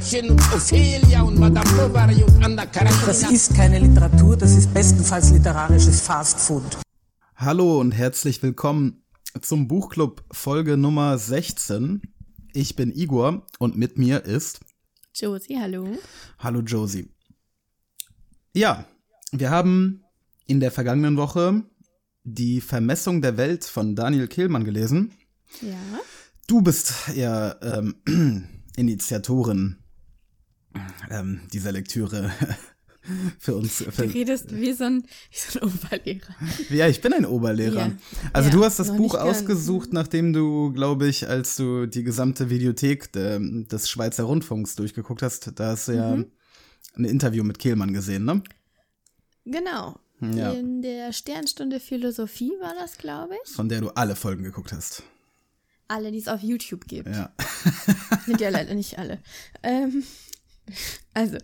Gretchen und Ophelia und Madame Bovary und Anna Karenina. Das ist keine Literatur, das ist bestenfalls literarisches Fastfood. Hallo und herzlich willkommen zum Buchclub Folge Nummer 16. Ich bin Igor und mit mir ist Josie, hallo. Hallo Josie. Ja, wir haben in der vergangenen Woche die Vermessung der Welt von Daniel Kehlmann gelesen. Ja. Du bist ja ähm, Initiatorin ähm, dieser Lektüre für uns. Für, Du redest wie so ein, wie so ein Oberlehrer. ja, ich bin ein Oberlehrer. Ja. Also Ja, du hast das Buch ausgesucht, nachdem du, glaube ich, als du die gesamte Videothek de, des Schweizer Rundfunks durchgeguckt hast, da hast du ja Mhm. ein Interview mit Kehlmann gesehen, ne? Genau. Ja. In der Sternstunde Philosophie war das, glaube ich. Von der du alle Folgen geguckt hast. Alle, die es auf YouTube gibt. Ja. Sind ja leider nicht alle. Ähm, also,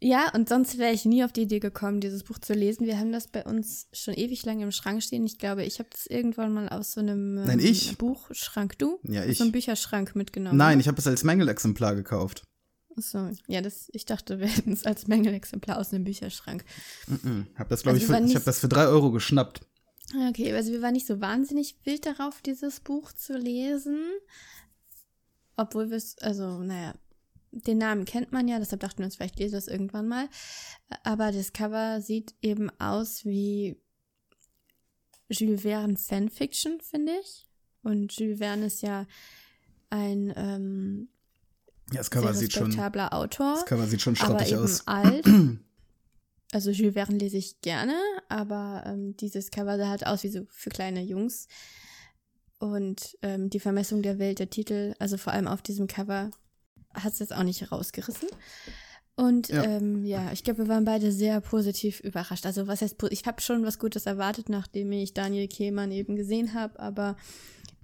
ja, und sonst wäre ich nie auf die Idee gekommen, dieses Buch zu lesen. Wir haben das bei uns schon ewig lange im Schrank stehen. Ich glaube, ich habe das irgendwann mal aus so einem ähm, Nein, ich. Buchschrank, du? Ja, Aus ich. so einem Bücherschrank mitgenommen. Nein, ich habe es als Mängelexemplar gekauft. Achso, ja, das, ich dachte, wir hätten es als Mängelexemplar aus einem Bücherschrank. Hab das, glaube Also ich, für, ich habe das für drei Euro geschnappt. Okay, also wir waren nicht so wahnsinnig wild darauf, dieses Buch zu lesen. Obwohl wir es, also, naja, den Namen kennt man ja, deshalb dachten wir uns, vielleicht lesen wir es irgendwann mal. Aber das Cover sieht eben aus wie Jules Verne Fanfiction, finde ich. Und Jules Verne ist ja ein ähm, Ja, das Cover sehr sieht schon, respektabler Autor das Cover sieht schon aber schrottig eben aus. alt. Also Jules Verne lese ich gerne, aber ähm, dieses Cover sah halt aus wie so für kleine Jungs. Und ähm, die Vermessung der Welt, der Titel, also vor allem auf diesem Cover, hat es jetzt auch nicht rausgerissen. Und Ja. ähm, ja ich glaube, wir waren beide sehr positiv überrascht. Also was heißt, ich habe schon was Gutes erwartet, nachdem ich Daniel Kehlmann eben gesehen habe, aber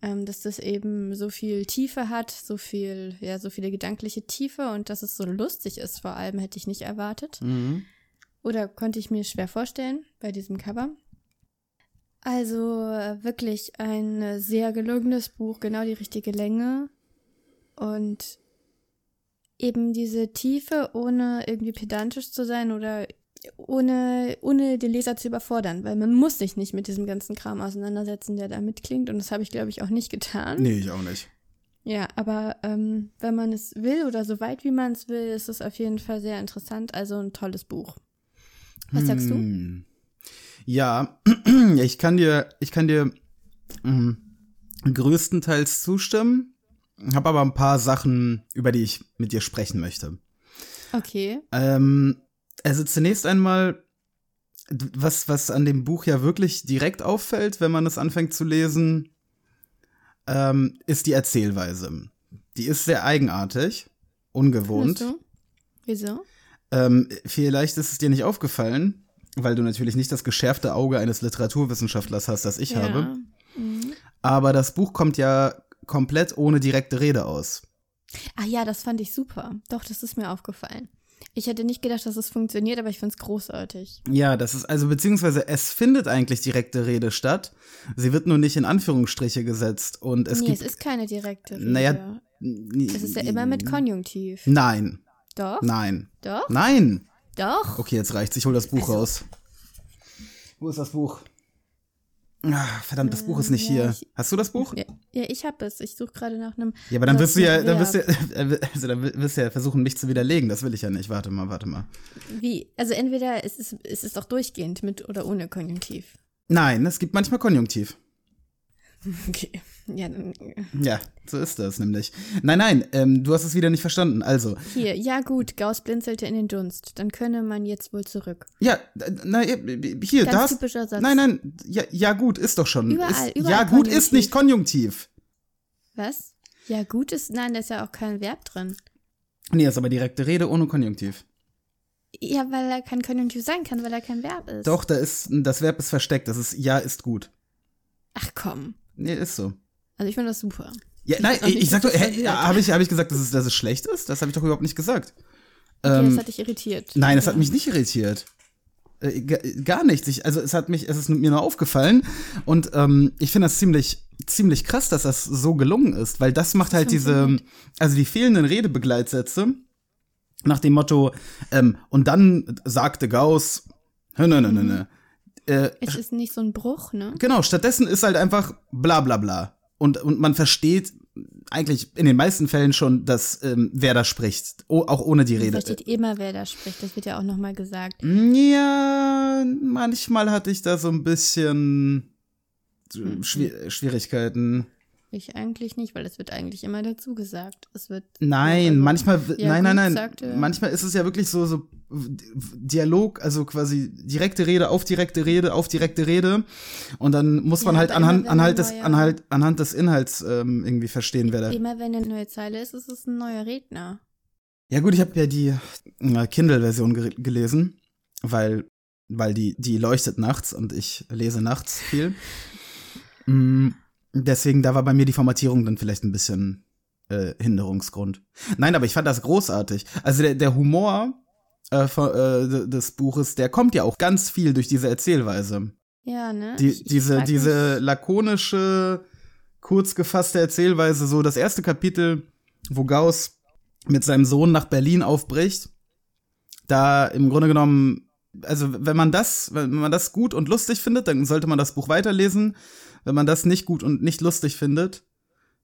ähm, dass das eben so viel Tiefe hat, so viel, ja, so viele gedankliche Tiefe und dass es so lustig ist, vor allem hätte ich nicht erwartet. Mhm. Oder konnte ich mir schwer vorstellen bei diesem Cover. Also äh, wirklich ein äh, sehr gelungenes Buch, genau die richtige Länge. Und eben diese Tiefe, ohne irgendwie pedantisch zu sein oder ohne, ohne den Leser zu überfordern, weil man muss sich nicht mit diesem ganzen Kram auseinandersetzen, der da mitklingt. Und das habe ich, glaube ich, auch nicht getan. Nee, ich auch nicht. Ja, aber ähm, wenn man es will oder so weit wie man es will, ist es auf jeden Fall sehr interessant. Also ein tolles Buch. Was sagst du? Hm. Ja, ich kann dir, ich kann dir mm, größtenteils zustimmen, habe aber ein paar Sachen, über die ich mit dir sprechen möchte. Okay. Ähm, also zunächst einmal, was, was an dem Buch ja wirklich direkt auffällt, wenn man es anfängt zu lesen, ähm, ist die Erzählweise. Die ist sehr eigenartig, ungewohnt. Du? Wieso? Ähm, vielleicht ist es dir nicht aufgefallen, weil du natürlich nicht das geschärfte Auge eines Literaturwissenschaftlers hast, das ich habe. Mhm. Aber das Buch kommt ja komplett ohne direkte Rede aus. Ah ja, das fand ich super. Doch, das ist mir aufgefallen. Ich hätte nicht gedacht, dass es funktioniert, aber ich finde es großartig. Ja, das ist also beziehungsweise es findet eigentlich direkte Rede statt. Sie wird nur nicht in Anführungsstriche gesetzt und es nee, gibt es ist keine direkte Rede. naja, es ist ja immer mit Konjunktiv. Nein, Doch? nein, Doch? nein. Doch? Okay, jetzt reicht's. Ich hol das Buch Also- raus. Wo ist das Buch? Ah, verdammt, das Buch ist nicht ja, hier. ich- Hast du das Buch? Ja, ja ich habe es. Ich suche gerade nach einem. Ja, aber dann wirst du ja, dann wirst du, also dann wirst du ja versuchen, mich zu widerlegen. Das will ich ja nicht. Warte mal, warte mal. Wie? Also entweder es ist, es ist doch durchgehend mit oder ohne Konjunktiv. Nein, es gibt manchmal Konjunktiv. Okay. Ja. Ja, so ist das nämlich. Nein, nein, ähm, du hast es wieder nicht verstanden. Also, Hier, ja gut, Gauss blinzelte in den Dunst. Dann könne man jetzt wohl zurück. ja, na, hier, Ganz das. typischer Satz. Nein, nein, ja, ja gut ist doch schon. Überall, ist, überall ja gut ist nicht Konjunktiv. Was? Ja gut ist, nein, da ist ja auch kein Verb drin. Nee, ist aber direkte Rede ohne Konjunktiv. Ja, weil er kein Konjunktiv sein kann, weil er kein Verb ist. Doch, da ist, das Verb ist versteckt. Das ist ja ist gut. Ach komm. Nee, ist so. Also ich finde das super. Ja, Ich nein, ich, nicht, ich sag doch, das verwirrt. habe ich, hab ich gesagt, dass es, dass es schlecht ist? Das habe ich doch überhaupt nicht gesagt. Okay, Ähm, das hat dich irritiert. Nein, hat Ja. mich nicht irritiert. Äh, ga- gar nichts. Ich, also es hat mich, es ist mir nur aufgefallen und ähm, ich finde das ziemlich, ziemlich krass, dass das so gelungen ist, weil das macht halt diese, also die fehlenden Redebegleitsätze nach dem Motto ähm, und dann sagte Gauss, nö, nö, nö, nö. Äh, Es ist nicht so ein Bruch, ne? Genau, stattdessen ist halt einfach bla bla bla. Und, und man versteht eigentlich in den meisten Fällen schon, dass ähm, wer da spricht, o auch ohne die Man Rede. versteht immer, wer da spricht. Das wird ja auch nochmal gesagt. Ja, manchmal hatte ich da so ein bisschen Hm, äh, Schwier Schwierigkeiten. Ich eigentlich nicht, weil es wird eigentlich immer dazu gesagt. Es wird. Nein, also- manchmal, Ja, nein, nein, nein. sagte- Manchmal ist es ja wirklich so, so Dialog, also quasi direkte Rede auf direkte Rede auf direkte Rede. Und dann muss man Ja, halt anhand, ein des, neuer- anhalt, anhand des Inhalts ähm, irgendwie verstehen, wer da. Immer wenn eine neue Zeile ist, ist es ein neuer Redner. Ja gut, ich habe ja die äh, Kindle-Version ge gelesen, weil, weil die, die leuchtet nachts und ich lese nachts viel. Mm, deswegen, da war bei mir die Formatierung dann vielleicht ein bisschen äh, Hinderungsgrund. Nein, aber ich fand das großartig. Also der, der Humor äh, von, äh, des Buches, der kommt ja auch ganz viel durch diese Erzählweise. Ja, ne? Die, Ich- ich diese, frag diese lakonische, kurz gefasste Erzählweise, so das erste Kapitel, wo Gauss mit seinem Sohn nach Berlin aufbricht, da im Grunde genommen, also wenn man das, wenn man das gut und lustig findet, dann sollte man das Buch weiterlesen. Wenn man das nicht gut und nicht lustig findet,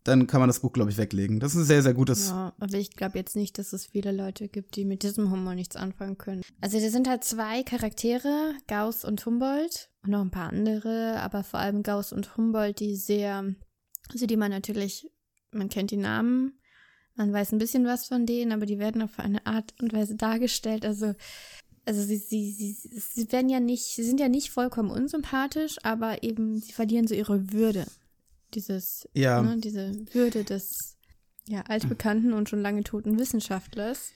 dann kann man das Buch, glaube ich, weglegen. Das ist ein sehr, sehr gutes. Ja, aber ich glaube jetzt nicht, dass es viele Leute gibt, die mit diesem Humor nichts anfangen können. Also da sind halt zwei Charaktere, Gauss und Humboldt und noch ein paar andere, aber vor allem Gauss und Humboldt, die sehr, also die man natürlich, man kennt die Namen, man weiß ein bisschen was von denen, aber die werden auf eine Art und Weise dargestellt. Also, also sie, sie, sie, sie werden ja nicht, sie sind ja nicht vollkommen unsympathisch, aber eben, sie verlieren so ihre Würde. Dieses, Ja. ne, diese Würde des ja, altbekannten und schon lange toten Wissenschaftlers.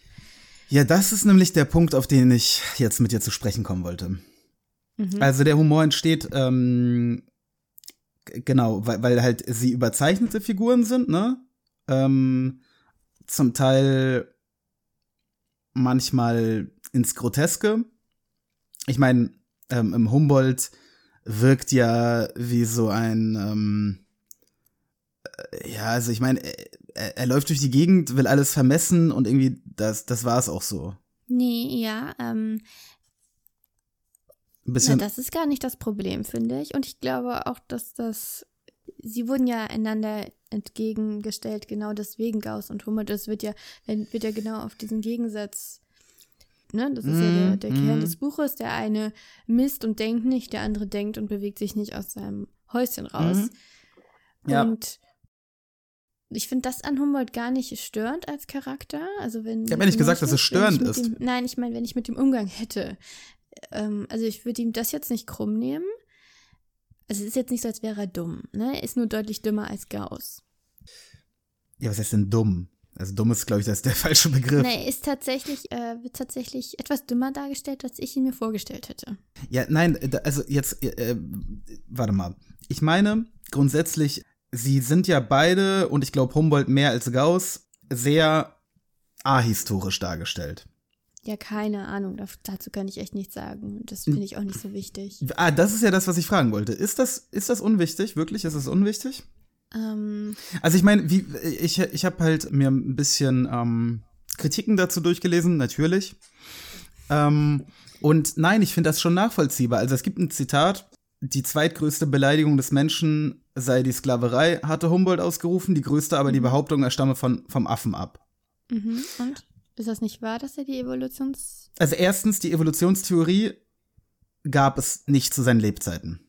Ja, das ist nämlich der Punkt, auf den ich jetzt mit dir zu sprechen kommen wollte. Mhm. Also der Humor entsteht, ähm, genau, weil, weil halt sie überzeichnete Figuren sind, ne? Ähm, zum Teil manchmal ins Groteske. Ich meine, ähm, im Humboldt wirkt ja wie so ein, ähm, äh, ja, also ich meine, er, er läuft durch die Gegend, will alles vermessen und irgendwie, das, das war es auch so. Nee, ja, ähm, na, das ist gar nicht das Problem, finde ich. Und ich glaube auch, dass das, sie wurden ja einander entgegengestellt, genau deswegen Gauss und Humboldt. Das wird ja, wird ja genau auf diesen Gegensatz, ne, das ist ja der, der Kern Mhm. des Buches. Der eine misst und denkt nicht, der andere denkt und bewegt sich nicht aus seinem Häuschen raus. Mhm. Ja. Und ich finde das an Humboldt gar nicht störend als Charakter. Also wenn Ich hab ja nicht gesagt, dass es störend ist. Dem, nein, ich meine, wenn ich mit dem Umgang hätte. Ähm, also ich würde ihm das jetzt nicht krumm nehmen. Also es ist jetzt nicht so, als wäre er dumm. Ne? Er ist nur deutlich dümmer als Gauss. ja, was heißt denn dumm? Also dumm ist, glaube ich, das ist der falsche Begriff. Nee, ist tatsächlich, äh, wird tatsächlich etwas dümmer dargestellt, als ich ihn mir vorgestellt hätte. Ja, nein, äh, also jetzt, äh, äh, warte mal. Ich meine, grundsätzlich, sie sind ja beide, und ich glaube Humboldt mehr als Gauss, sehr ahistorisch dargestellt. Ja, keine Ahnung. Dazu kann ich echt nichts sagen. Das finde ich auch nicht so wichtig. Ah, das ist ja das, was ich fragen wollte. Ist das, ist das unwichtig? Wirklich? Ist es unwichtig? Ähm, Also ich meine, wie ich ich habe halt mir ein bisschen ähm, Kritiken dazu durchgelesen, natürlich. Ähm, und nein, ich finde das schon nachvollziehbar. Also es gibt ein Zitat: Die zweitgrößte Beleidigung des Menschen sei die Sklaverei, hatte Humboldt ausgerufen. Die größte aber die Behauptung, er stamme von vom Affen ab. mhm. Und? Ist das nicht wahr, dass er die Evolutions... Also erstens, die Evolutionstheorie gab es nicht zu seinen Lebzeiten.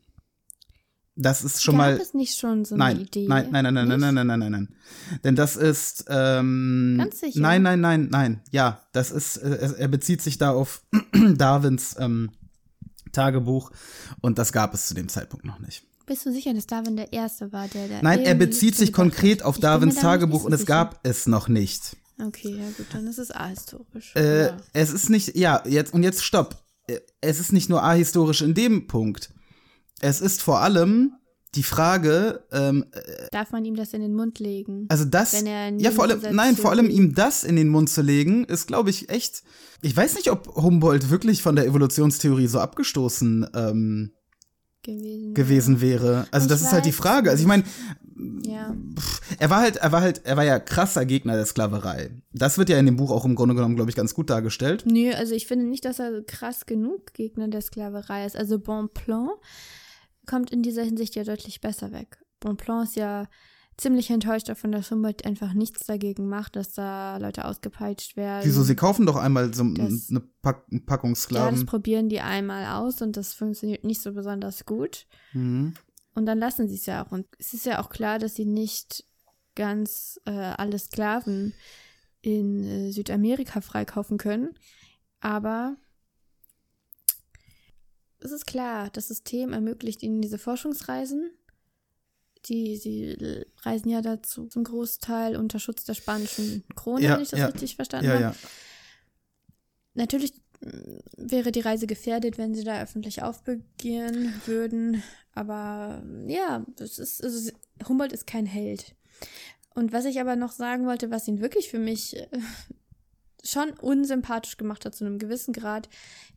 Das ist schon Gab mal es nicht schon so nein, eine Idee? Nein, nein, nein, nein, nein, nein, nein, nein, nein, nein. Denn das ist ähm, Ganz sicher? Nein, nein, nein, nein. Ja, das ist äh, er bezieht sich da auf Darwins ähm, Tagebuch und das gab es zu dem Zeitpunkt noch nicht. Bist du sicher, dass Darwin der Erste war, der da Nein, er bezieht sich konkret auf Darwins Tagebuch so und es gab es noch nicht. Okay, ja gut, dann ist es ahistorisch. Äh, ja. Es ist nicht, ja, jetzt, und jetzt stopp. Äh, Es ist nicht nur ahistorisch in dem Punkt. Es ist vor allem die Frage, ähm, Darf man ihm das in den Mund legen? also das, Wenn er ja vor allem, nein, vor allem ihm das in den Mund zu legen, ist, glaube ich, echt. Ich weiß nicht, ob Humboldt wirklich von der Evolutionstheorie so abgestoßen ähm, gewesen. gewesen wäre. Also Ich das ist halt die Frage. Also ich meine, Ja. er war halt, er war halt, er war ja krasser Gegner der Sklaverei. Das wird ja in dem Buch auch im Grunde genommen, glaube ich, ganz gut dargestellt. Nö, also ich finde nicht, dass er krass genug Gegner der Sklaverei ist. Also Bonplan kommt in dieser Hinsicht ja deutlich besser weg. Bonplan ist ja ziemlich enttäuscht davon, dass Humboldt einfach nichts dagegen macht, dass da Leute ausgepeitscht werden. Wieso, sie kaufen doch einmal so Das- eine Pack Packung ja, das Sklaven. probieren die einmal aus und das funktioniert nicht so besonders gut. Mhm. Und dann lassen sie es ja auch. Und es ist ja auch klar, dass sie nicht ganz äh, alle Sklaven in äh, Südamerika freikaufen können. Aber es ist klar, das System ermöglicht ihnen diese Forschungsreisen. Die, sie reisen ja dazu zum Großteil unter Schutz der spanischen Krone, Ja, wenn ich das ja. richtig verstanden Ja, habe. ja. Natürlich mh, wäre die Reise gefährdet, wenn sie da öffentlich aufbegehren würden. Aber ja, das ist, also Humboldt ist kein Held. Und was ich aber noch sagen wollte, was ihn wirklich für mich äh, schon unsympathisch gemacht hat zu einem gewissen Grad,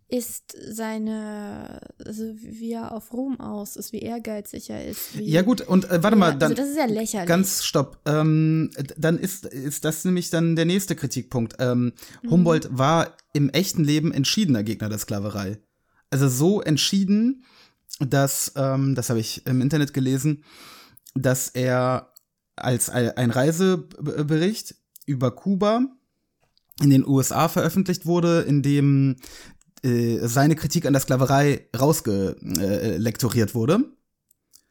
ist seine, also wie er auf Ruhm aus ist, wie ehrgeizig er ist. Wie, Ja, gut, und äh, warte mal, dann. also das ist ja lächerlich. Ganz stopp. Ähm, dann ist, ist das nämlich dann der nächste Kritikpunkt. Ähm, Mhm. Humboldt war im echten Leben entschiedener Gegner der Sklaverei. Also so entschieden, dass, ähm, das habe ich im Internet gelesen, dass er als ein Reisebericht über Kuba in den USA veröffentlicht wurde, in dem äh, seine Kritik an der Sklaverei rausgelektoriert wurde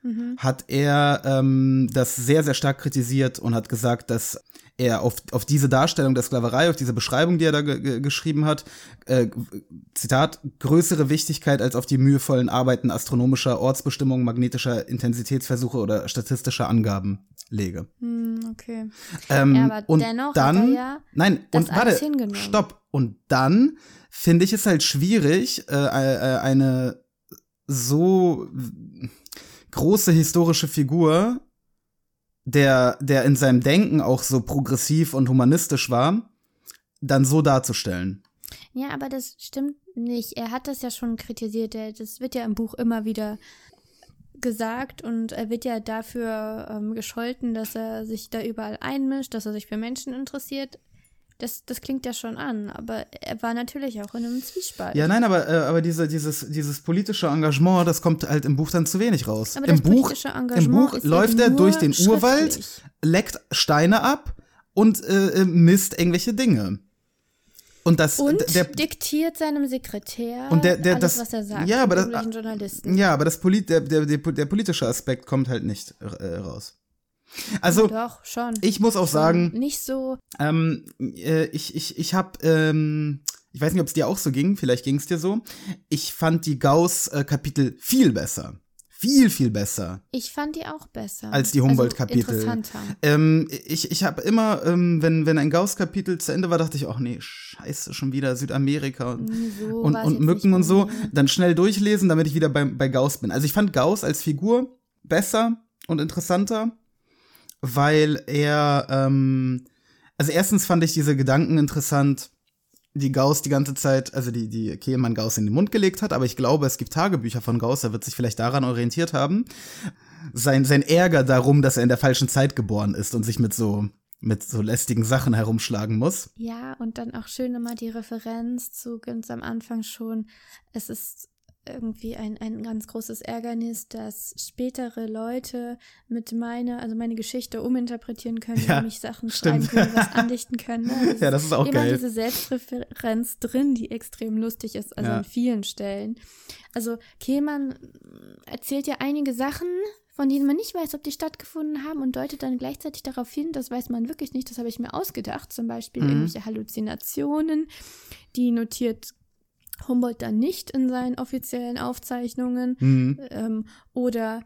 Mhm. hat er ähm, das sehr, sehr stark kritisiert und hat gesagt, dass er auf, auf diese Darstellung der Sklaverei, auf diese Beschreibung, die er da ge ge geschrieben hat, äh, Zitat, größere Wichtigkeit als auf die mühevollen Arbeiten astronomischer Ortsbestimmungen, magnetischer Intensitätsversuche oder statistischer Angaben lege. Hm, okay. Ähm, Ja, aber und dennoch hat dann, er ja nein, und warte, stopp. Und dann finde ich es halt schwierig, äh, äh, eine so große historische Figur, der, der in seinem Denken auch so progressiv und humanistisch war, dann so darzustellen. Ja, aber das stimmt nicht. Er hat das ja schon kritisiert. Er- Das wird ja im Buch immer wieder gesagt und er wird ja dafür ähm, gescholten, dass er sich da überall einmischt, dass er sich für Menschen interessiert. Das, das klingt ja schon an, aber er war natürlich auch in einem Zwiespalt. Ja, nein, aber, äh, aber diese, dieses, dieses politische Engagement, das kommt halt im Buch dann zu wenig raus. Aber Im Buch, im Buch läuft er durch den Urwald, leckt Steine ab und äh, äh, misst irgendwelche Dinge. Und das, Und der, diktiert seinem Sekretär Und der- der- alles, das- was er sagt. ja, aber das- Journalisten. ja, aber das Polit, der, der, der, der politische Aspekt kommt halt nicht äh, raus. Also, Doch, schon. ich muss auch Schon. sagen, Nicht so. ähm, äh, ich, ich, ich habe, ähm, ich weiß nicht, ob es dir auch so ging, vielleicht ging es dir so. Ich fand die Gauss-Kapitel viel besser. Viel, viel besser. Ich fand die auch besser. Als die Humboldt-Kapitel. Also interessanter. Ähm, ich ich habe immer, ähm, wenn, wenn ein Gauss-Kapitel zu Ende war, dachte ich, ach nee, scheiße, schon wieder Südamerika und, So und, und Mücken und so. Dann schnell durchlesen, damit ich wieder bei, bei Gauss bin. Also ich fand Gauss als Figur besser und interessanter, weil er, ähm, also erstens fand ich diese Gedanken interessant, die Gauss die ganze Zeit, also die, die Kehlmann Gauss in den Mund gelegt hat, aber ich glaube, es gibt Tagebücher von Gauss, er wird sich vielleicht daran orientiert haben. Sein, sein Ärger darum, dass er in der falschen Zeit geboren ist und sich mit so, mit so lästigen Sachen herumschlagen muss. Ja, und dann auch schön immer die Referenz zu ganz am Anfang schon. Es ist irgendwie ein, ein ganz großes Ärgernis, dass spätere Leute mit meiner, also meine Geschichte uminterpretieren können, Ja, nämlich Sachen stimmt. schreiben können, was andichten können. Ne? Ja, das ist auch immer geil. diese Selbstreferenz drin, die extrem lustig ist, also Ja. an vielen Stellen. Also Kehlmann erzählt ja einige Sachen, von denen man nicht weiß, ob die stattgefunden haben und deutet dann gleichzeitig darauf hin, das weiß man wirklich nicht, das habe ich mir ausgedacht, zum Beispiel Mhm. irgendwelche Halluzinationen, die notiert Humboldt dann nicht in seinen offiziellen Aufzeichnungen Mhm. ähm, oder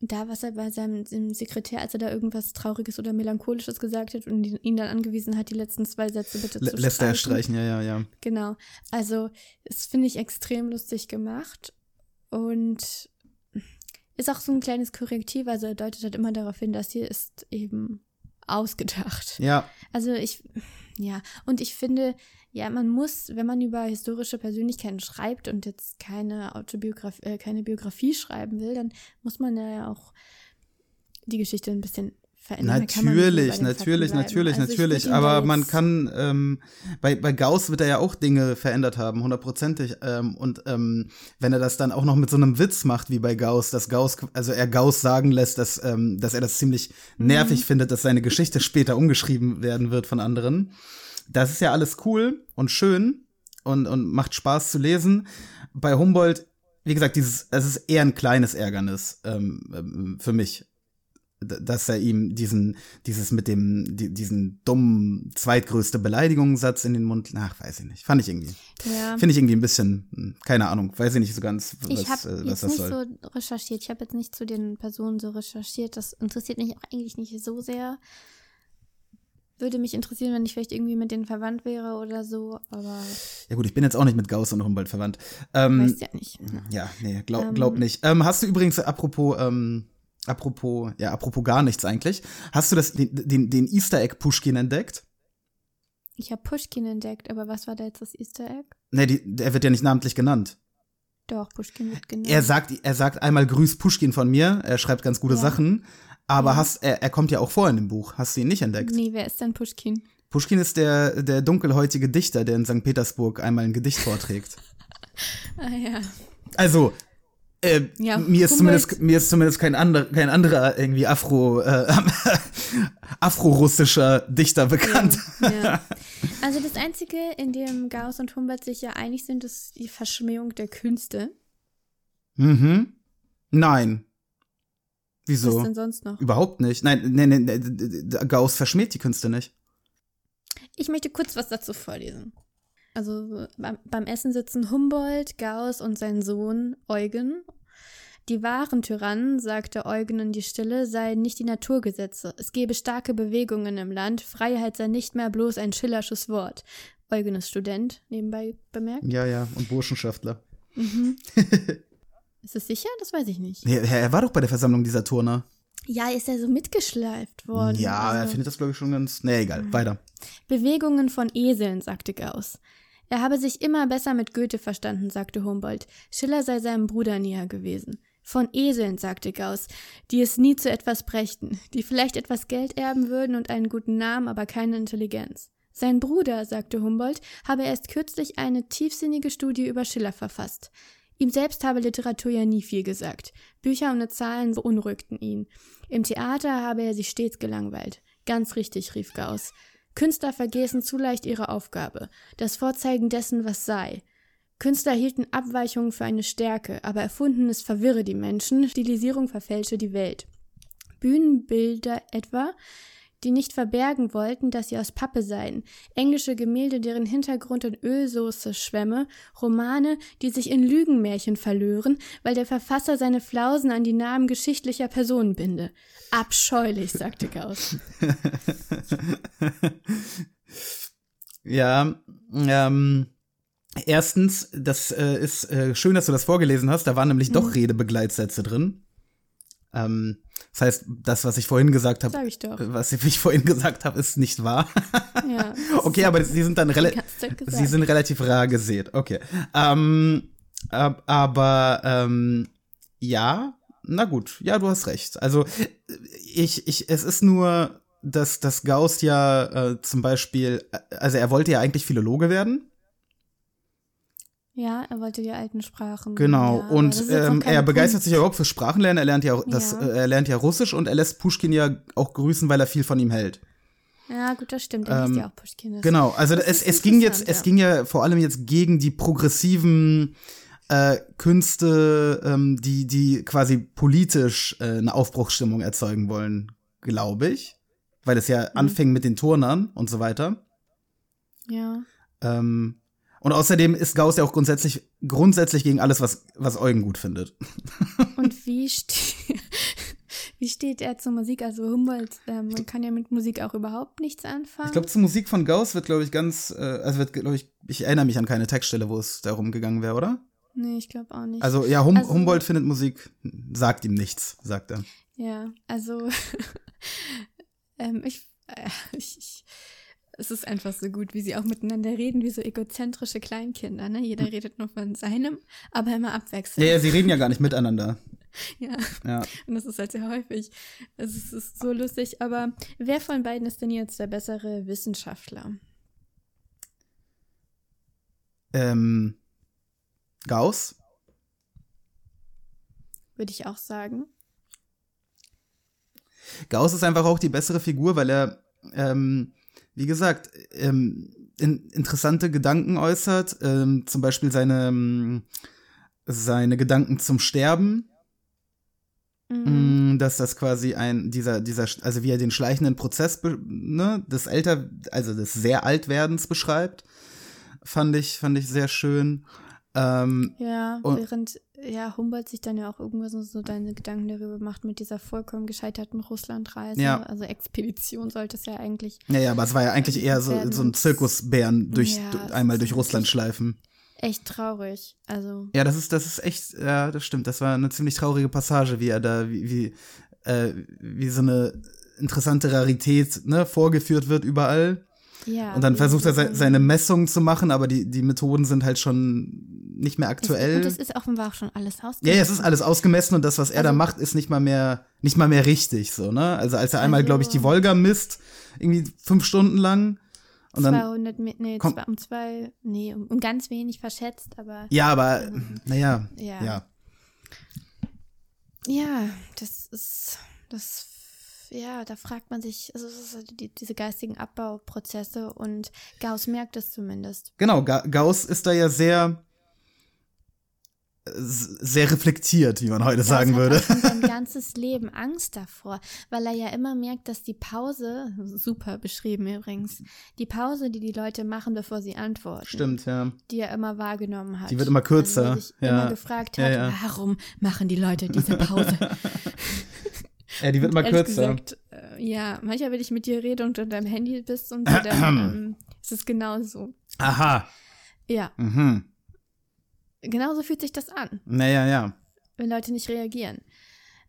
da, was er bei seinem, Sekretär, als er da irgendwas Trauriges oder Melancholisches gesagt hat und ihn dann angewiesen hat, die letzten zwei Sätze bitte Lä zu lässt er streichen. streichen, ja, ja, ja. Genau. Also, das finde ich extrem lustig gemacht. Und ist auch so ein kleines Korrektiv. Also, er deutet halt immer darauf hin, dass hier ist eben ausgedacht. Ja, Also, ich, ja. Und ich finde, ja, man muss, wenn man über historische Persönlichkeiten schreibt und jetzt keine Autobiografie, äh, keine Biografie schreiben will, dann muss man ja auch die Geschichte ein bisschen verändern. Natürlich, natürlich, natürlich, Also ich natürlich. Aber man kann, ähm, bei, bei Gauss wird er ja auch Dinge verändert haben, hundertprozentig. Ähm, und ähm, wenn er das dann auch noch mit so einem Witz macht wie bei Gauss, dass Gauss, also er Gauss sagen lässt, dass, ähm, dass er das ziemlich Mhm. nervig findet, dass seine Geschichte später umgeschrieben werden wird von anderen. Das ist ja alles cool und schön und, und macht Spaß zu lesen. Bei Humboldt, wie gesagt, dieses, es ist eher ein kleines Ärgernis ähm, ähm, für mich dass er ihm diesen, dieses mit dem, die, diesen dummen zweitgrößte Beleidigungssatz in den Mund, ach, weiß ich nicht, fand ich irgendwie, Ja. finde ich irgendwie ein bisschen, hm, keine Ahnung, weiß ich nicht so ganz, was, Ich habe äh, was jetzt das nicht soll. so recherchiert. Ich habe jetzt nicht zu den Personen so recherchiert. Das interessiert mich auch eigentlich nicht so sehr. Würde mich interessieren, wenn ich vielleicht irgendwie mit denen verwandt wäre oder so, aber Ja gut, ich bin jetzt auch nicht mit Gauss und Humboldt verwandt. Ähm, weißt ja nicht. ja, nee, glaub, Ähm, glaub nicht. Ähm, hast du übrigens, apropos, ähm, apropos, ja, apropos gar nichts eigentlich, hast du das, den, den, den Easter Egg Pushkin entdeckt? Ich habe Pushkin entdeckt, aber was war da jetzt das Easter Egg? Nee, die, er wird ja nicht namentlich genannt. Doch, Pushkin wird genannt. Er sagt, er sagt einmal Grüß Pushkin von mir, er schreibt ganz gute Ja. Sachen, aber Ja. hast, er, er kommt ja auch vor in dem Buch. Hast du ihn nicht entdeckt? Nee, wer ist denn Pushkin? Pushkin ist der, der dunkelhäutige Dichter, der in St. Petersburg einmal ein Gedicht vorträgt. Ah ja. Also, äh, Ja, mir, ist zumindest, mir ist zumindest kein, ander, kein anderer irgendwie Afro, äh, afro-russischer Dichter bekannt. ja. Also das Einzige, in dem Gauss und Humboldt sich ja einig sind, ist die Verschmähung der Künste. Mhm. Nein. Was Wieso? denn sonst noch? Überhaupt nicht. Nein, nee, d- d- Gauss verschmäht die Künste nicht. Ich möchte kurz was dazu vorlesen. Also beim Essen sitzen Humboldt, Gauss und sein Sohn Eugen. Die wahren Tyrannen, sagte Eugen in die Stille, seien nicht die Naturgesetze. Es gebe starke Bewegungen im Land. Freiheit sei nicht mehr bloß ein schillersches Wort. Eugen ist Student, nebenbei bemerkt. Ja, ja, und Burschenschaftler. Ist es sicher? Das weiß ich nicht. Nee, er er war doch bei der Versammlung dieser Turner. Ja, ist er so mitgeschleift worden. Ja, er also. findet das, glaube ich, schon ganz. Nee, egal, weiter. Bewegungen von Eseln, sagte Gauss. Er habe sich immer besser mit Goethe verstanden, sagte Humboldt. Schiller sei seinem Bruder näher gewesen. Von Eseln, sagte Gauss, die es nie zu etwas brächten, die vielleicht etwas Geld erben würden und einen guten Namen, aber keine Intelligenz. Sein Bruder, sagte Humboldt, habe erst kürzlich eine tiefsinnige Studie über Schiller verfasst. Ihm selbst habe Literatur ja nie viel gesagt. Bücher ohne Zahlen beunruhigten ihn. Im Theater habe er sich stets gelangweilt. Ganz richtig, rief Gauss. Künstler vergessen zu leicht ihre Aufgabe, das Vorzeigen dessen, was sei. Künstler hielten Abweichungen für eine Stärke, aber Erfundenes verwirre die Menschen, Stilisierung verfälsche die Welt. Bühnenbilder etwa, die nicht verbergen wollten, dass sie aus Pappe seien, englische Gemälde, deren Hintergrund in Ölsoße schwämme, Romane, die sich in Lügenmärchen verlören, weil der Verfasser seine Flausen an die Namen geschichtlicher Personen binde. Abscheulich, sagte Gauss. Ja, ähm, erstens, das äh, ist äh, schön, dass du das vorgelesen hast. Da waren nämlich Mhm. doch Redebegleitsätze drin. Ähm, das heißt, das, was ich vorhin gesagt habe, doch. was ich vorhin gesagt habe, ist nicht wahr. Ja. okay, aber sie sind dann relativ, sie sind relativ rar gesät. Okay, ähm, ab- aber ähm, ja, na gut, ja, du hast recht. Also ich, ich, es ist nur, dass, dass Gauss ja äh, zum Beispiel, äh, also er wollte ja eigentlich Philologe werden. Ja, er wollte die alten Sprachen. Genau. Ja, und ähm, er begeistert Kunst. sich ja überhaupt für Sprachenlernen. Er lernt ja auch das, Ja. äh, er lernt ja Russisch und er lässt Pushkin ja auch grüßen, weil er viel von ihm hält. Ja, gut, das stimmt. Er Ähm, liest ja auch Pushkin. das- Genau, also das es, es ging jetzt, interessant, es ging ja vor allem jetzt gegen die progressiven äh, Künste, ähm, die, die quasi politisch äh, eine Aufbruchsstimmung erzeugen wollen, glaube ich. Weil es Mhm. ja anfing mit den Turnern und so weiter. Ja. Ähm, und außerdem ist Gauss ja auch grundsätzlich, grundsätzlich gegen alles, was, was Eugen gut findet. Und wie, ste Wie steht er zur Musik? Also Humboldt, ähm, man kann ja mit Musik auch überhaupt nichts anfangen. Ich glaube, zur Musik von Gauss wird, glaube ich, ganz, äh, also wird, glaube ich, ich erinnere mich an keine Textstelle, wo es darum gegangen wäre, oder? nee, ich glaube auch nicht. Also ja, hum Also- Humboldt findet Musik, sagt ihm nichts, sagt er. Ja, also ähm, ich, äh, ich, ich, es ist einfach so gut, wie sie auch miteinander reden, wie so egozentrische Kleinkinder. Ne? Jeder redet nur von seinem, aber immer Ja, abwechselnd. ja, sie reden ja gar nicht miteinander. Ja. Ja. Und das ist halt sehr häufig. Es ist, es ist so lustig. Aber wer von beiden ist denn jetzt der bessere Wissenschaftler? Ähm, Gauss? Würde ich auch sagen. Gauss ist einfach auch die bessere Figur, weil er, ähm, wie gesagt, ähm, in, interessante Gedanken äußert, ähm, zum Beispiel seine, ähm, seine Gedanken zum Sterben, Mhm. Mm, dass das quasi ein dieser dieser also wie er den schleichenden Prozess ne, des älter also des sehr Altwerdens beschreibt fand ich fand ich sehr schön ähm, Ja, während ja Humboldt sich dann ja auch irgendwas so, deine Gedanken darüber macht mit dieser vollkommen gescheiterten Russlandreise. Ja. Also Expedition sollte es ja eigentlich. ja ja aber es war ja eigentlich eher so so ein Zirkusbären durch Ja, einmal durch Russland schleifen Echt traurig. Also, ja das ist das ist echt ja das stimmt das war eine ziemlich traurige Passage wie er da wie wie, äh, wie so eine interessante Rarität ne vorgeführt wird überall ja. Und dann versucht er se seine Messungen zu machen, aber die, die Methoden sind halt schon nicht mehr aktuell. und es ist offenbar auch schon alles ja, ausgegangen. ja, es ist alles ausgemessen und das, was er da Also- macht, ist nicht mal mehr, nicht mal mehr richtig, so, ne? Also als er einmal, Also- glaube ich, die Wolga misst, irgendwie fünf Stunden lang. Und dann, 200, Mi- nee, zwei, um zwei, nee, um, um ganz wenig verschätzt, aber ja, aber, naja, Ja. ja. ja, das ist, das, ja, da fragt man sich, also halt die, diese geistigen Abbauprozesse und Gauss merkt es zumindest. Genau, Ga Gauss ist da ja sehr, sehr reflektiert, wie man heute Gauss sagen hat würde. schon sein ganzes Leben Angst davor, weil er ja immer merkt, dass die Pause, super beschrieben übrigens, die Pause, die die Leute machen, bevor sie antworten, Stimmt, ja. die er immer wahrgenommen hat. Die wird immer kürzer, Also, er sich ja. immer gefragt hat, Ja, ja. warum machen die Leute diese Pause? Ja, die wird immer Ehrlich kürzer. Gesagt, äh, ja, manchmal, wenn ich mit dir rede und du an deinem Handy bist und so, dann ähm, ist es genauso. Aha. Ja, Mhm. genauso fühlt sich das an, Naja, ja. wenn Leute nicht reagieren.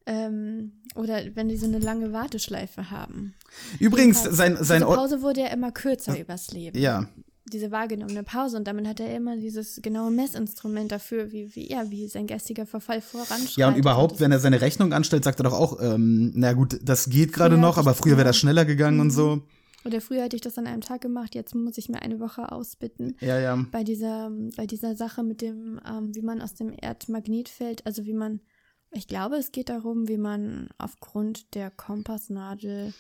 Ähm, oder wenn die so eine lange Warteschleife haben. Übrigens, Jedenfalls, sein, sein Pause wurde ja immer kürzer übers Leben. Ja, Diese wahrgenommene Pause und damit hat er immer dieses genaue Messinstrument dafür, wie, wie, ja, wie sein geistiger Verfall voranschreitet. Ja, und überhaupt, das- wenn er seine Rechnung anstellt, sagt er doch auch, ähm, na gut, das geht gerade Ja, noch, aber früher wäre das schneller gegangen und so. Oder früher hätte ich das an einem Tag gemacht, jetzt muss ich mir eine Woche ausbitten. Ja, ja. Bei dieser, bei dieser Sache mit dem, ähm, wie man aus dem Erdmagnetfeld, also wie man, ich glaube, es geht darum, wie man aufgrund der Kompassnadel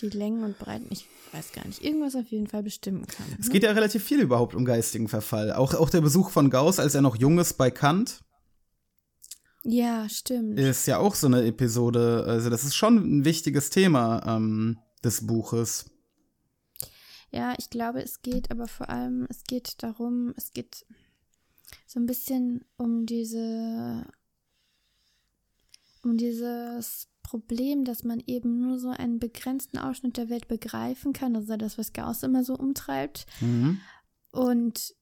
die Längen und Breiten, ich weiß gar nicht, irgendwas auf jeden Fall bestimmen kann. Es geht ja relativ viel überhaupt um geistigen Verfall. Auch, auch der Besuch von Gauss, als er noch jung ist bei Kant, Ja, stimmt. ist ja auch so eine Episode. Also, das ist schon ein wichtiges Thema ähm, des Buches. Ja, ich glaube, es geht aber vor allem, es geht darum, es geht so ein bisschen um diese, um dieses Problem, dass man eben nur so einen begrenzten Ausschnitt der Welt begreifen kann. Also das, was Gauss immer so umtreibt. Mhm. Und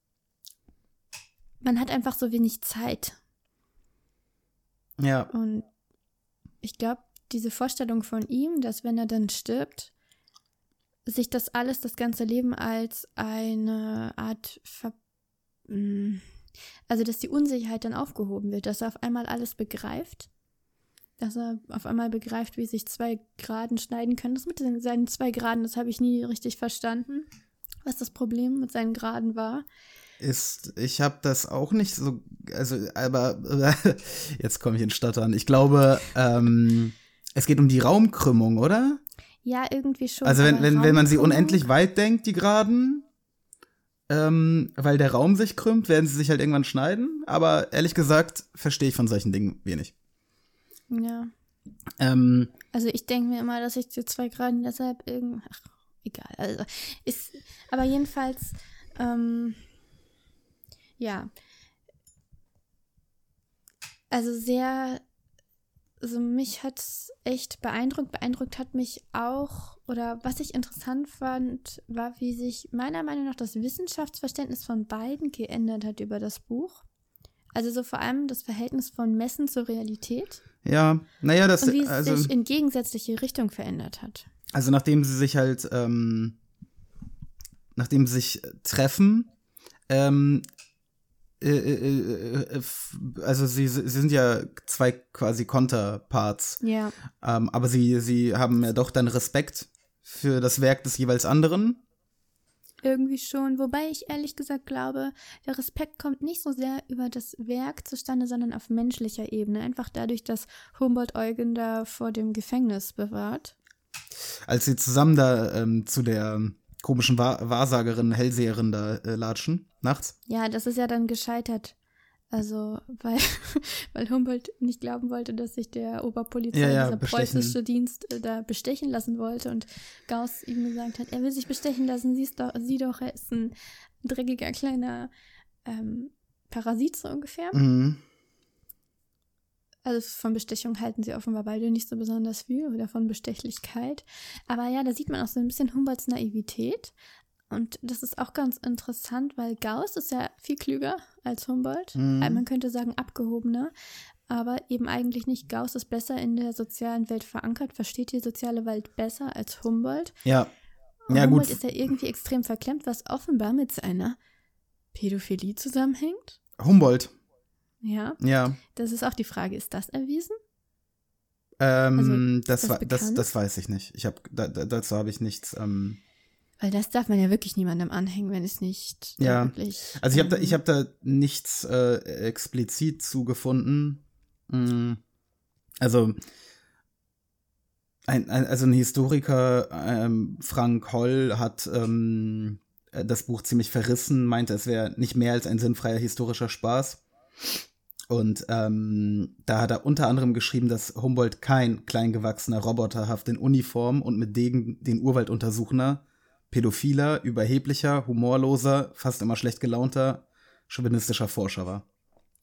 man hat einfach so wenig Zeit. Ja. Und ich glaube, diese Vorstellung von ihm, dass wenn er dann stirbt, sich das alles, das ganze Leben als eine Art, Ver Mm, also dass die Unsicherheit dann aufgehoben wird, dass er auf einmal alles begreift, dass er auf einmal begreift, wie sich zwei Graden schneiden können. Das mit den- seinen zwei Graden, das habe ich nie richtig verstanden, was das Problem mit seinen Graden war. Ist, ich habe das auch nicht so, also, aber jetzt komme ich in Stottern. Ich glaube, ähm, es geht um die Raumkrümmung, oder? Ja, irgendwie schon. Also wenn, wenn, wenn man sie unendlich weit denkt, die Geraden, ähm, weil der Raum sich krümmt, werden sie sich halt irgendwann schneiden. Aber ehrlich gesagt, verstehe ich von solchen Dingen wenig. Ja. Ähm, Also ich denke mir immer, dass ich die zwei Graden deshalb irgend... Ach, egal. Also ist... Aber jedenfalls, ähm, ja. Also sehr also mich hat es echt beeindruckt. Beeindruckt hat mich auch, oder was ich interessant fand, war, wie sich meiner Meinung nach das Wissenschaftsverständnis von beiden geändert hat über das Buch. Also so vor allem das Verhältnis von Messen zur Realität Ja, naja, das, und wie es also, sich in gegensätzliche Richtung verändert hat. also nachdem sie sich halt, ähm, nachdem sie sich treffen, ähm, äh, äh, äh, äh, also sie, sie sind ja zwei quasi Konterparts, Ja. ähm, aber sie, sie haben ja doch dann Respekt für das Werk des jeweils anderen. Irgendwie schon, wobei ich ehrlich gesagt glaube, der Respekt kommt nicht so sehr über das Werk zustande, sondern auf menschlicher Ebene. Einfach dadurch, dass Humboldt Eugen da vor dem Gefängnis bewahrt. als sie zusammen da ähm, zu der komischen Wahr Wahrsagerin, Hellseherin da äh, latschen, nachts. Ja, das ist ja dann gescheitert. Also, weil, weil Humboldt nicht glauben wollte, dass sich der Oberpolizei, Ja, ja, dieser bestechen. preußische Dienst, äh, da bestechen lassen wollte und Gauss ihm gesagt hat, er will sich bestechen lassen, siehst doch, sieh doch, er ist ein dreckiger kleiner ähm, Parasit so ungefähr. Mhm. Also von Bestechung halten sie offenbar beide nicht so besonders viel oder von Bestechlichkeit. Aber ja, da sieht man auch so ein bisschen Humboldts Naivität. Und das ist auch ganz interessant, weil Gauss ist ja viel klüger als Humboldt. Mhm. Äh, Man könnte sagen abgehobener. Aber eben eigentlich nicht. Gauss ist besser in der sozialen Welt verankert, versteht die soziale Welt besser als Humboldt. Ja. Und Ja, Humboldt gut. ist ja irgendwie extrem verklemmt, was offenbar mit seiner Pädophilie zusammenhängt. Humboldt. Ja, Ja. das ist auch die Frage, ist das erwiesen? Ähm, Also, das, das das, das weiß ich nicht. Ich hab, da, dazu habe ich nichts. Ähm, Weil das darf man ja wirklich niemandem anhängen, wenn es nicht Ja. wirklich. also ich habe da, ähm, ich hab da nichts äh, explizit zugefunden. Mm, Also ein, ein, also ein Historiker, ähm, Frank Holl, hat ähm, äh, das Buch ziemlich verrissen, meinte, es wäre nicht mehr als ein sinnfreier historischer Spaß. Und ähm, da hat er unter anderem geschrieben, dass Humboldt kein kleingewachsener Roboterhaft in Uniform und mit Degen den Urwald untersuchender, pädophiler, überheblicher, humorloser, fast immer schlecht gelaunter, chauvinistischer Forscher war.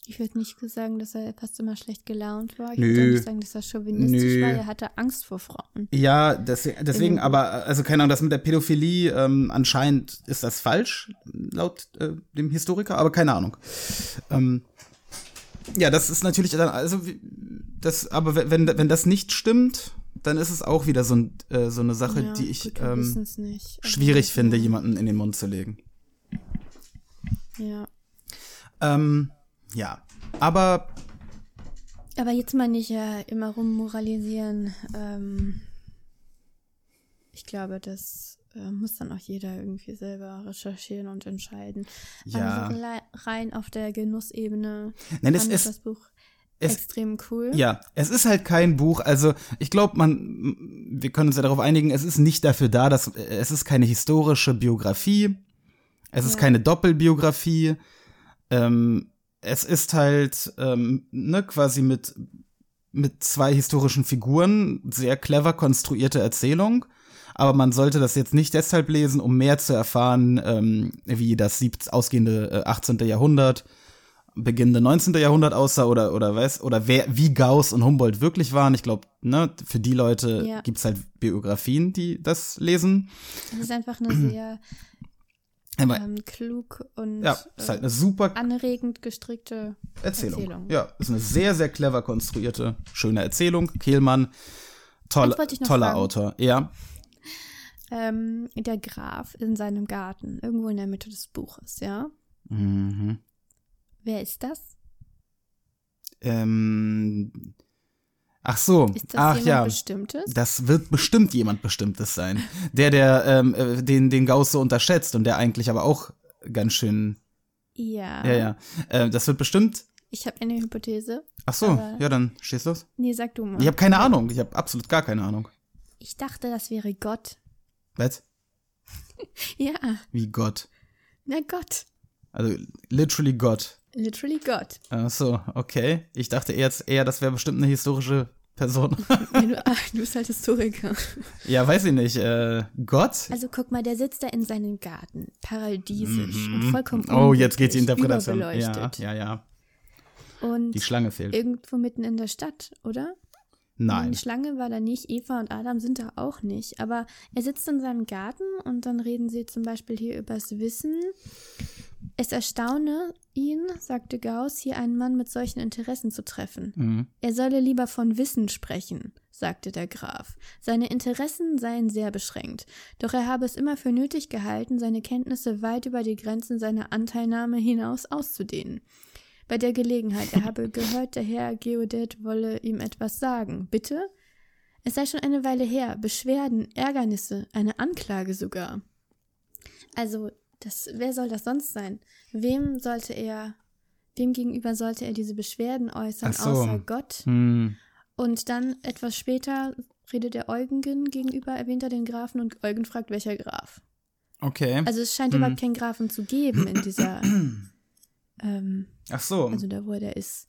Ich würde nicht sagen, dass er fast immer schlecht gelaunt war. Ich würde auch nicht sagen, dass er chauvinistisch Nö. war. Er hatte Angst vor Frauen. Ja, deswegen, deswegen aber, also keine Ahnung, das mit der Pädophilie, ähm, anscheinend ist das falsch, laut äh, dem Historiker, aber keine Ahnung. Ähm, ja, das ist natürlich dann, also, das, aber wenn, wenn das nicht stimmt, dann ist es auch wieder so, ein, äh, so eine Sache, Ja, die ich gut, ähm. Also, schwierig ja. finde, jemanden in den Mund zu legen. Ja. Ähm, ja, aber Aber jetzt mal nicht äh, immer rummoralisieren. Ähm, ich glaube, das äh, muss dann auch jeder irgendwie selber recherchieren und entscheiden. Ja. Also rei- rein auf der Genussebene Nein, ich ist- das Buch es- extrem cool. Ja, es ist halt kein Buch. Also ich glaube, man, wir können uns ja darauf einigen, es ist nicht dafür da, dass es ist keine historische Biografie, es ist Ja. keine Doppelbiografie. Ähm, es ist halt ähm, ne quasi mit mit zwei historischen Figuren sehr clever konstruierte Erzählung. Aber man sollte das jetzt nicht deshalb lesen, um mehr zu erfahren, ähm, wie das ausgehende äh, 18. Jahrhundert beginnende 19. Jahrhundert aussah oder oder weiß oder wer wie Gauss und Humboldt wirklich waren. Ich glaube, ne, für die Leute Ja. gibt's halt Biografien, die das lesen. Es ist einfach eine sehr ähm, klug und ja, ist halt eine super äh, anregend gestrickte Erzählung. Erzählung. Ja, ist eine sehr sehr clever konstruierte, schöne Erzählung. Kehlmann, toll, toller fragen. Autor. Ja, ähm, der Graf in seinem Garten, irgendwo in der Mitte des Buches, ja. mhm. Wer ist das? ähm, ach so, Ist das ach jemand ja. Bestimmtes? Das wird bestimmt jemand Bestimmtes sein. Der, der ähm, äh, den, den Gauss so unterschätzt und der eigentlich aber auch ganz schön. ja. Ja, ja. Äh, das wird bestimmt. Ich habe eine Hypothese. Ach so, ja, dann stehst los. Nee, sag du mal. Ich habe keine Ahnung. Ich habe absolut gar keine Ahnung. Ich dachte, das wäre Gott. Was? Ja, Wie Gott. na Gott. Also literally Gott. Literally Gott. Ach so, okay. Ich dachte jetzt eher, das wäre bestimmt eine historische Person. Du, ach, du bist halt Historiker. ja, weiß ich nicht. Äh, Gott? Also guck mal, der sitzt da in seinem Garten, paradiesisch und vollkommen Oh, jetzt geht die Interpretation. Ja, ja, ja. Und Die Schlange fehlt. irgendwo mitten in der Stadt, oder? Nein. Die Schlange war da nicht, Eva und Adam sind da auch nicht. Aber er sitzt in seinem Garten und dann reden sie zum Beispiel hier übers Wissen. Es erstaune ihn, sagte Gauss, hier einen Mann mit solchen Interessen zu treffen. Mhm. Er solle lieber von Wissen sprechen, sagte der Graf. Seine Interessen seien sehr beschränkt, doch er habe es immer für nötig gehalten, seine Kenntnisse weit über die Grenzen seiner Anteilnahme hinaus auszudehnen. Bei der Gelegenheit, er habe gehört, der Herr Geodet wolle ihm etwas sagen. Bitte? Es sei schon eine Weile her. Beschwerden, Ärgernisse, eine Anklage sogar. Also, das, wer soll das sonst sein? Wem sollte er, wem gegenüber sollte er diese Beschwerden äußern, so. außer Gott? Hm. Und dann etwas später redet er Eugen gegenüber, erwähnt er den Grafen und Eugen fragt, welcher Graf. Okay. Also es scheint Hm. überhaupt keinen Grafen zu geben in dieser, ähm, Ach so. also da, wo er ist.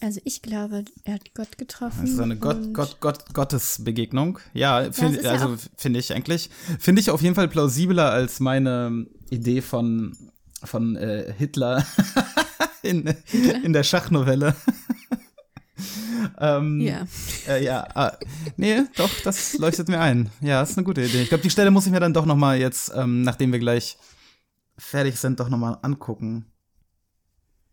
Also ich glaube, er hat Gott getroffen. Das ist eine Gott, Gott, Gott, Gottesbegegnung. Ja, find, ja also finde ich eigentlich, finde ich auf jeden Fall plausibler als meine Idee von, von äh, Hitler in, in der Schachnovelle. ähm, Ja. Äh, ja, ah, nee, doch, das leuchtet mir ein. Ja, ist eine gute Idee. Ich glaube, die Stelle muss ich mir dann doch noch mal jetzt, ähm, nachdem wir gleich fertig sind, doch noch mal angucken.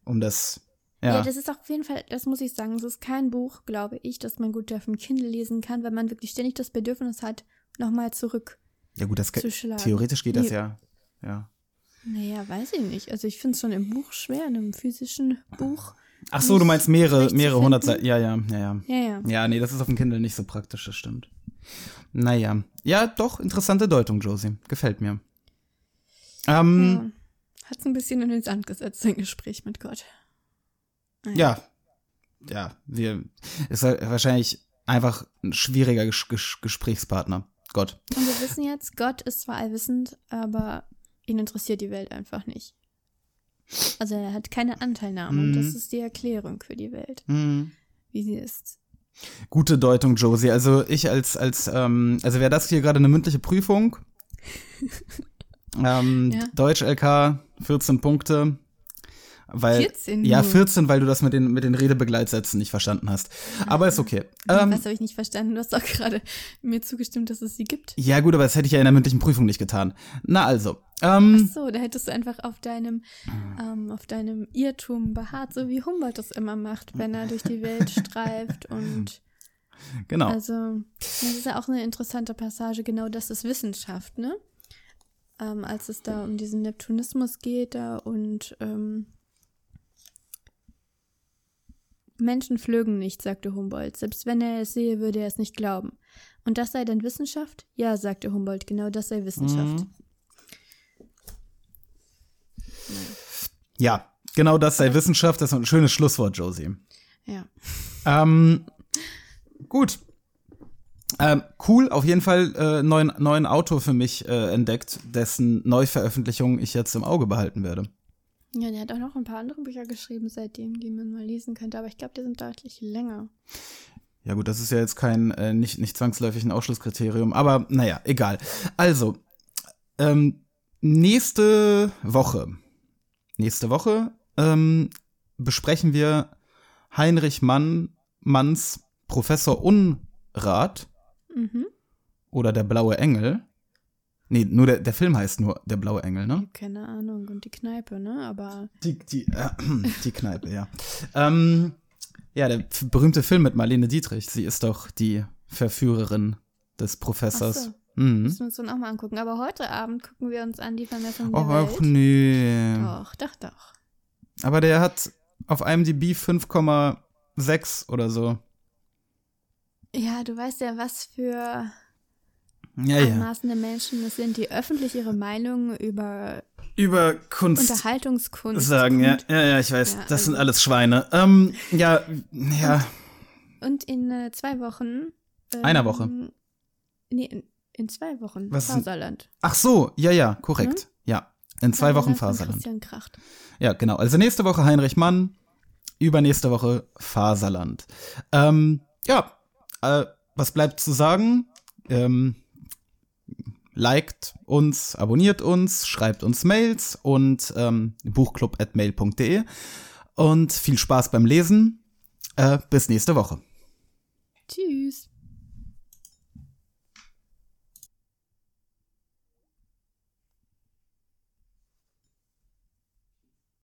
Um das, Ja. ja. das ist auf jeden Fall, das muss ich sagen, es ist kein Buch, glaube ich, das man gut auf dem Kindle lesen kann, weil man wirklich ständig das Bedürfnis hat, nochmal zurück. ja gut, das zu schlagen. theoretisch geht das ja. Ja. Naja, weiß ich nicht. Also ich finde es schon im Buch schwer, in einem physischen Buch. Ach so, du meinst mehrere, mehrere hundert. Seiten. Ja, ja, ja, ja. Ja, ja. Ja, nee, das ist auf dem Kindle nicht so praktisch, das stimmt. Naja. Ja, doch, interessante Deutung, Josie. Gefällt mir. Ähm, ja. Hat es ein bisschen in den Sand gesetzt, sein Gespräch mit Gott. Ja. Ja, wir, ist halt wahrscheinlich einfach ein schwieriger Ges Ges Gesprächspartner. Gott. Und wir wissen jetzt, Gott ist zwar allwissend, aber ihn interessiert die Welt einfach nicht. Also er hat keine Anteilnahme und das Mhm. ist die Erklärung für die Welt, Hm. wie sie ist. Gute Deutung, Josie. Also ich als, als, ähm, also wäre das hier gerade eine mündliche Prüfung. ähm, Ja. Deutsch LK, 14 Punkte. Weil, 14 Ja, nur. 14, weil du das mit den, mit den Redebegleitsätzen nicht verstanden hast. Aber ist okay. Ähm, Was habe ich nicht verstanden? Du hast doch gerade mir zugestimmt, dass es sie gibt. ja, gut, aber das hätte ich ja in der mündlichen Prüfung nicht getan. Na also. Ähm, Ach so, da hättest du einfach auf deinem, ähm, auf deinem Irrtum beharrt, so wie Humboldt das immer macht, wenn er durch die Welt streift und genau. Also, das ist ja auch eine interessante Passage, genau das ist Wissenschaft, ne? Ähm, als es da um diesen Neptunismus geht da und ähm, Menschen flögen nicht, sagte Humboldt. Selbst wenn er es sehe, würde er es nicht glauben. Und das sei dann Wissenschaft? Ja, sagte Humboldt, genau das sei Wissenschaft. Mhm. Ja, genau das sei Wissenschaft. Das ist ein schönes Schlusswort, Josie. Ja. Ähm, gut. Ähm, cool, auf jeden Fall äh, neuen, neuen Autor für mich äh, entdeckt, dessen Neuveröffentlichung ich jetzt im Auge behalten werde. Ja, der hat auch noch ein paar andere Bücher geschrieben seitdem, die man mal lesen könnte, aber ich glaube, die sind deutlich länger. Ja gut, das ist ja jetzt kein, äh, nicht, nicht zwangsläufig ein Ausschlusskriterium, aber naja, egal. Also, ähm, nächste Woche, nächste Woche ähm, besprechen wir Heinrich Mann, Manns Professor Unrat Mhm. oder der blaue Engel. Nee, nur der, der Film heißt nur der blaue Engel, ne? Keine Ahnung. Und die Kneipe, ne? Aber Die, die, äh, die Kneipe, ja. Ähm, ja, der berühmte Film mit Marlene Dietrich. Sie ist doch die Verführerin des Professors. Ach so. Mhm. müssen wir uns dann auch mal angucken. Aber heute Abend gucken wir uns an die Vermessung der Och, Welt. ach nee. Doch, doch, doch. Aber der hat auf IMDb 5,6 oder so. Ja, du weißt ja, was für Ja, ja. anmaßende Menschen es sind, die öffentlich ihre Meinung über Über Kunst Unterhaltungskunst sagen, ja. Ja, ja, ich weiß. Ja, das sind also- alles Schweine. Ähm, ja, ja. Und in äh, zwei Wochen. Ähm, Einer Woche. Nee, in, in zwei Wochen. Was Faserland. Ach so, ja, ja, korrekt. Ja. In zwei Wochen Faserland von Faserland. Christian Kracht. Ja, genau. Also nächste Woche Heinrich Mann, übernächste Woche Faserland. Ähm, ja, äh, was bleibt zu sagen? Ähm, liked uns, abonniert uns, schreibt uns Mails und ähm, buchclub.mail.de und viel Spaß beim Lesen. Äh, bis nächste Woche. Tschüss.